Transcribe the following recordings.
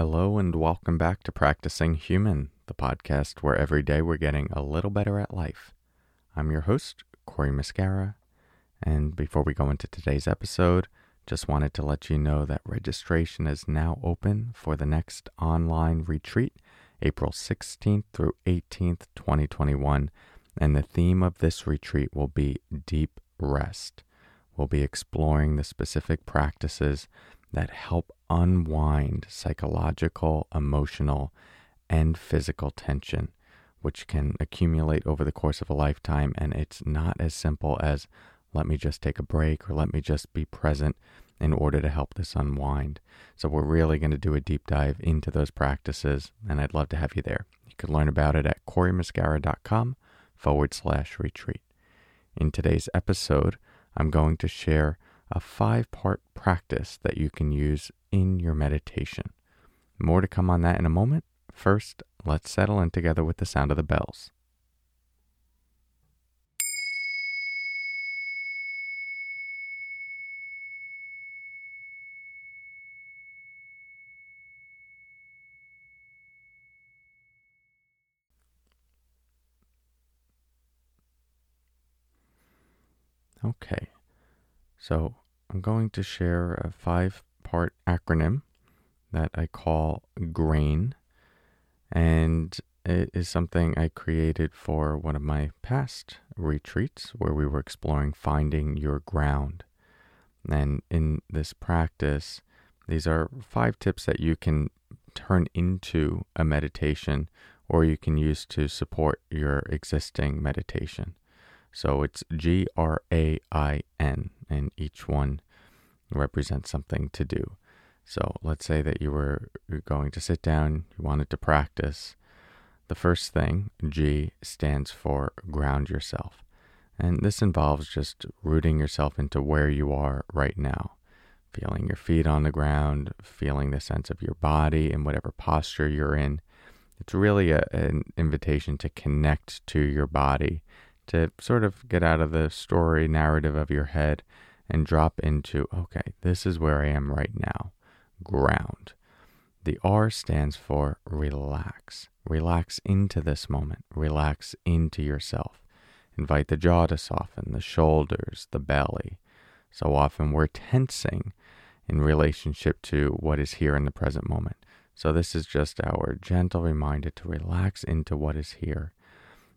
Hello, and welcome back to Practicing Human, the podcast where every day we're getting a little better at life. I'm your host, Cory Muscara, and before we go into today's episode, just wanted to let you know that registration is now open for the next online retreat, April 16th through 18th, 2021. And the theme of this retreat will be deep rest. We'll be exploring the specific practices that help unwind psychological, emotional, and physical tension, which can accumulate over the course of a lifetime. And it's not as simple as let me just take a break or let me just be present in order to help this unwind. So, we're really going to do a deep dive into those practices, and I'd love to have you there. You can learn about it at corymuscara.com forward slash retreat. In today's episode, I'm going to share a five part practice that you can use in your meditation. More to come on that in a moment. First, let's settle in together with the sound of the bells. Okay, so I'm going to share a five part acronym that I call GRAIN, and it is something I created for one of my past retreats where we were exploring finding your ground. And in this practice, these are five tips that you can turn into a meditation or you can use to support your existing meditation. So it's G R A I N, and each one represents something to do. So let's say that you were going to sit down, you wanted to practice. The first thing, G, stands for ground yourself. And this involves just rooting yourself into where you are right now, feeling your feet on the ground, feeling the sense of your body in whatever posture you're in. It's really a, an invitation to connect to your body to sort of get out of the story narrative of your head and drop into, okay, this is where I am right now. Ground. The R stands for relax. Relax into this moment. Relax into yourself. Invite the jaw to soften, the shoulders, the belly. So often we're tensing in relationship to what is here in the present moment. So this is just our gentle reminder to relax into what is here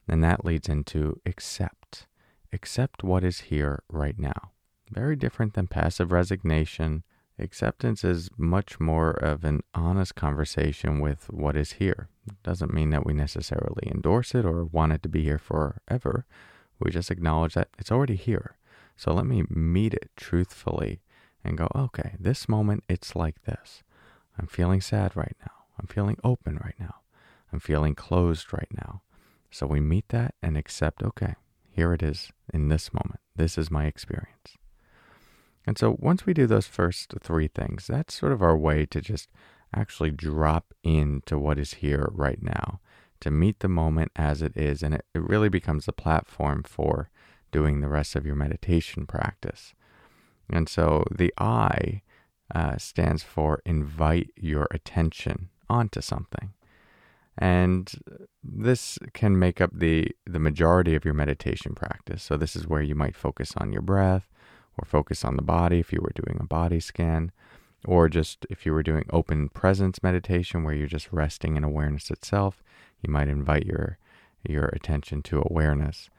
and that leads into accept. Accept what is here right now. Very different than passive resignation. Acceptance is much more of an honest conversation with what is here. It doesn't mean that we necessarily endorse it or want it to be here forever. We just acknowledge that it's already here. So let me meet it truthfully and go, okay, this moment it's like this. I'm feeling sad right now. I'm feeling open right now. I'm feeling closed right now. So we meet that and accept, okay, here it is in this moment. This is my experience. And so once we do those first three things, that's sort of our way to just actually drop into what is here right now, to meet the moment as it is. And it, it really becomes the platform for doing the rest of your meditation practice. And so the I uh, stands for invite your attention onto something. And this can make up the, the majority of your meditation practice. So, this is where you might focus on your breath or focus on the body if you were doing a body scan, or just if you were doing open presence meditation where you're just resting in awareness itself, you might invite your, your attention to awareness.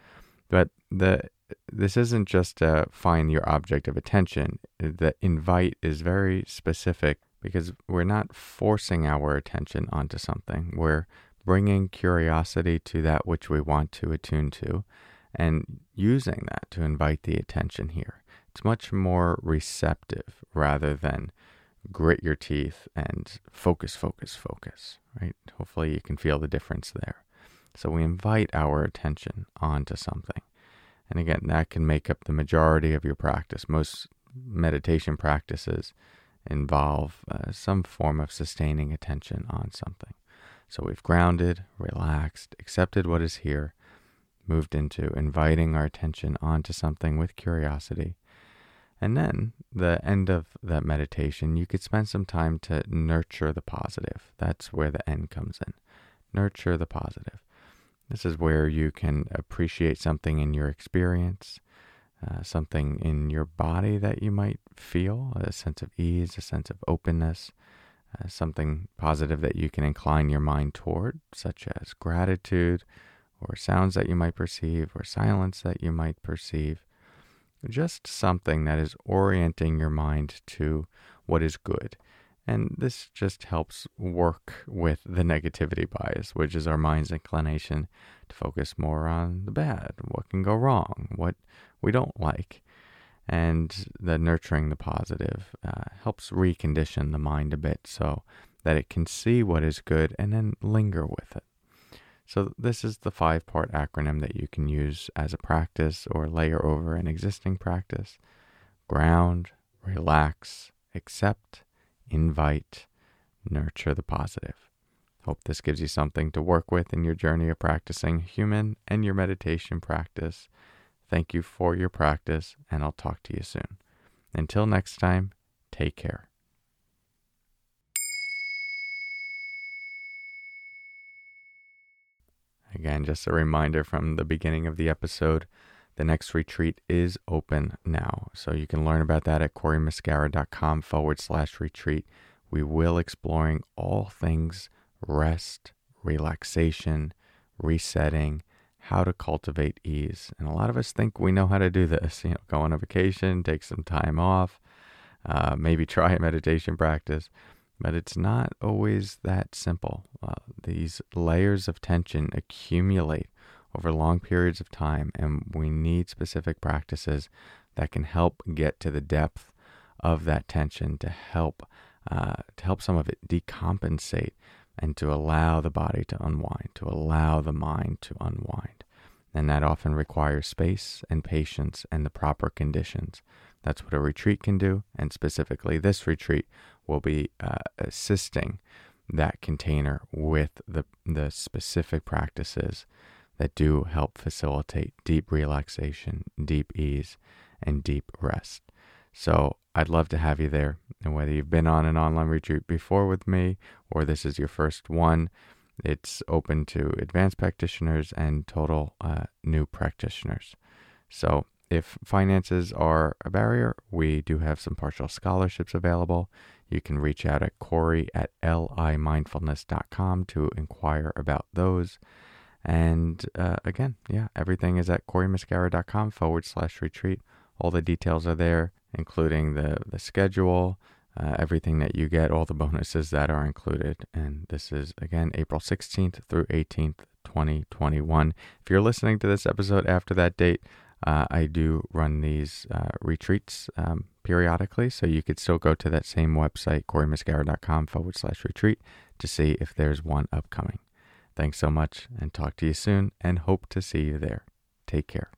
But the this isn't just find your object of attention. The invite is very specific because we're not forcing our attention onto something. We're bringing curiosity to that which we want to attune to and using that to invite the attention here. It's much more receptive rather than grit your teeth and focus, focus, focus, right? Hopefully you can feel the difference there. So we invite our attention onto something. And again, that can make up the majority of your practice. Most meditation practices involve uh, some form of sustaining attention on something. So we've grounded, relaxed, accepted what is here, moved into inviting our attention onto something with curiosity. And then the end of that meditation, you could spend some time to nurture the positive. That's where the end comes in. Nurture the positive. This is where you can appreciate something in your experience, uh, something in your body that you might feel, a sense of ease, a sense of openness, uh, something positive that you can incline your mind toward, such as gratitude, or sounds that you might perceive, or silence that you might perceive. Just something that is orienting your mind to what is good. And this just helps work with the negativity bias, which is our mind's inclination to focus more on the bad, what can go wrong, what we don't like. And the nurturing the positive uh, helps recondition the mind a bit so that it can see what is good and then linger with it. So, this is the five part acronym that you can use as a practice or layer over an existing practice ground, relax, accept, invite, nurture the positive. Hope this gives you something to work with in your journey of practicing human and your meditation practice. Thank you for your practice, and I'll talk to you soon. Until next time, take care. Again, just a reminder from the beginning of the episode the next retreat is open now. So you can learn about that at corymuscara.com forward slash retreat. We will exploring all things rest, relaxation, resetting, how to cultivate ease. And a lot of us think we know how to do this. You know, go on a vacation, take some time off, uh, maybe try a meditation practice. But it's not always that simple. Uh, these layers of tension accumulate over long periods of time, and we need specific practices that can help get to the depth of that tension to help uh, to help some of it decompensate and to allow the body to unwind, to allow the mind to unwind. And that often requires space and patience and the proper conditions. That's what a retreat can do, and specifically this retreat will be uh, assisting that container with the, the specific practices that do help facilitate deep relaxation, deep ease, and deep rest. So I'd love to have you there. And whether you've been on an online retreat before with me or this is your first one, it's open to advanced practitioners and total uh, new practitioners. So if finances are a barrier, we do have some partial scholarships available. You can reach out at Cory at limindfulness.com to inquire about those. And uh, again, yeah, everything is at corymuscara.com forward slash retreat. All the details are there, including the, the schedule, uh, everything that you get, all the bonuses that are included. And this is, again, April 16th through 18th, 2021. If you're listening to this episode after that date, uh, I do run these uh, retreats um, periodically, so you could still go to that same website, corymuscara.com forward slash retreat, to see if there's one upcoming. Thanks so much, and talk to you soon, and hope to see you there. Take care.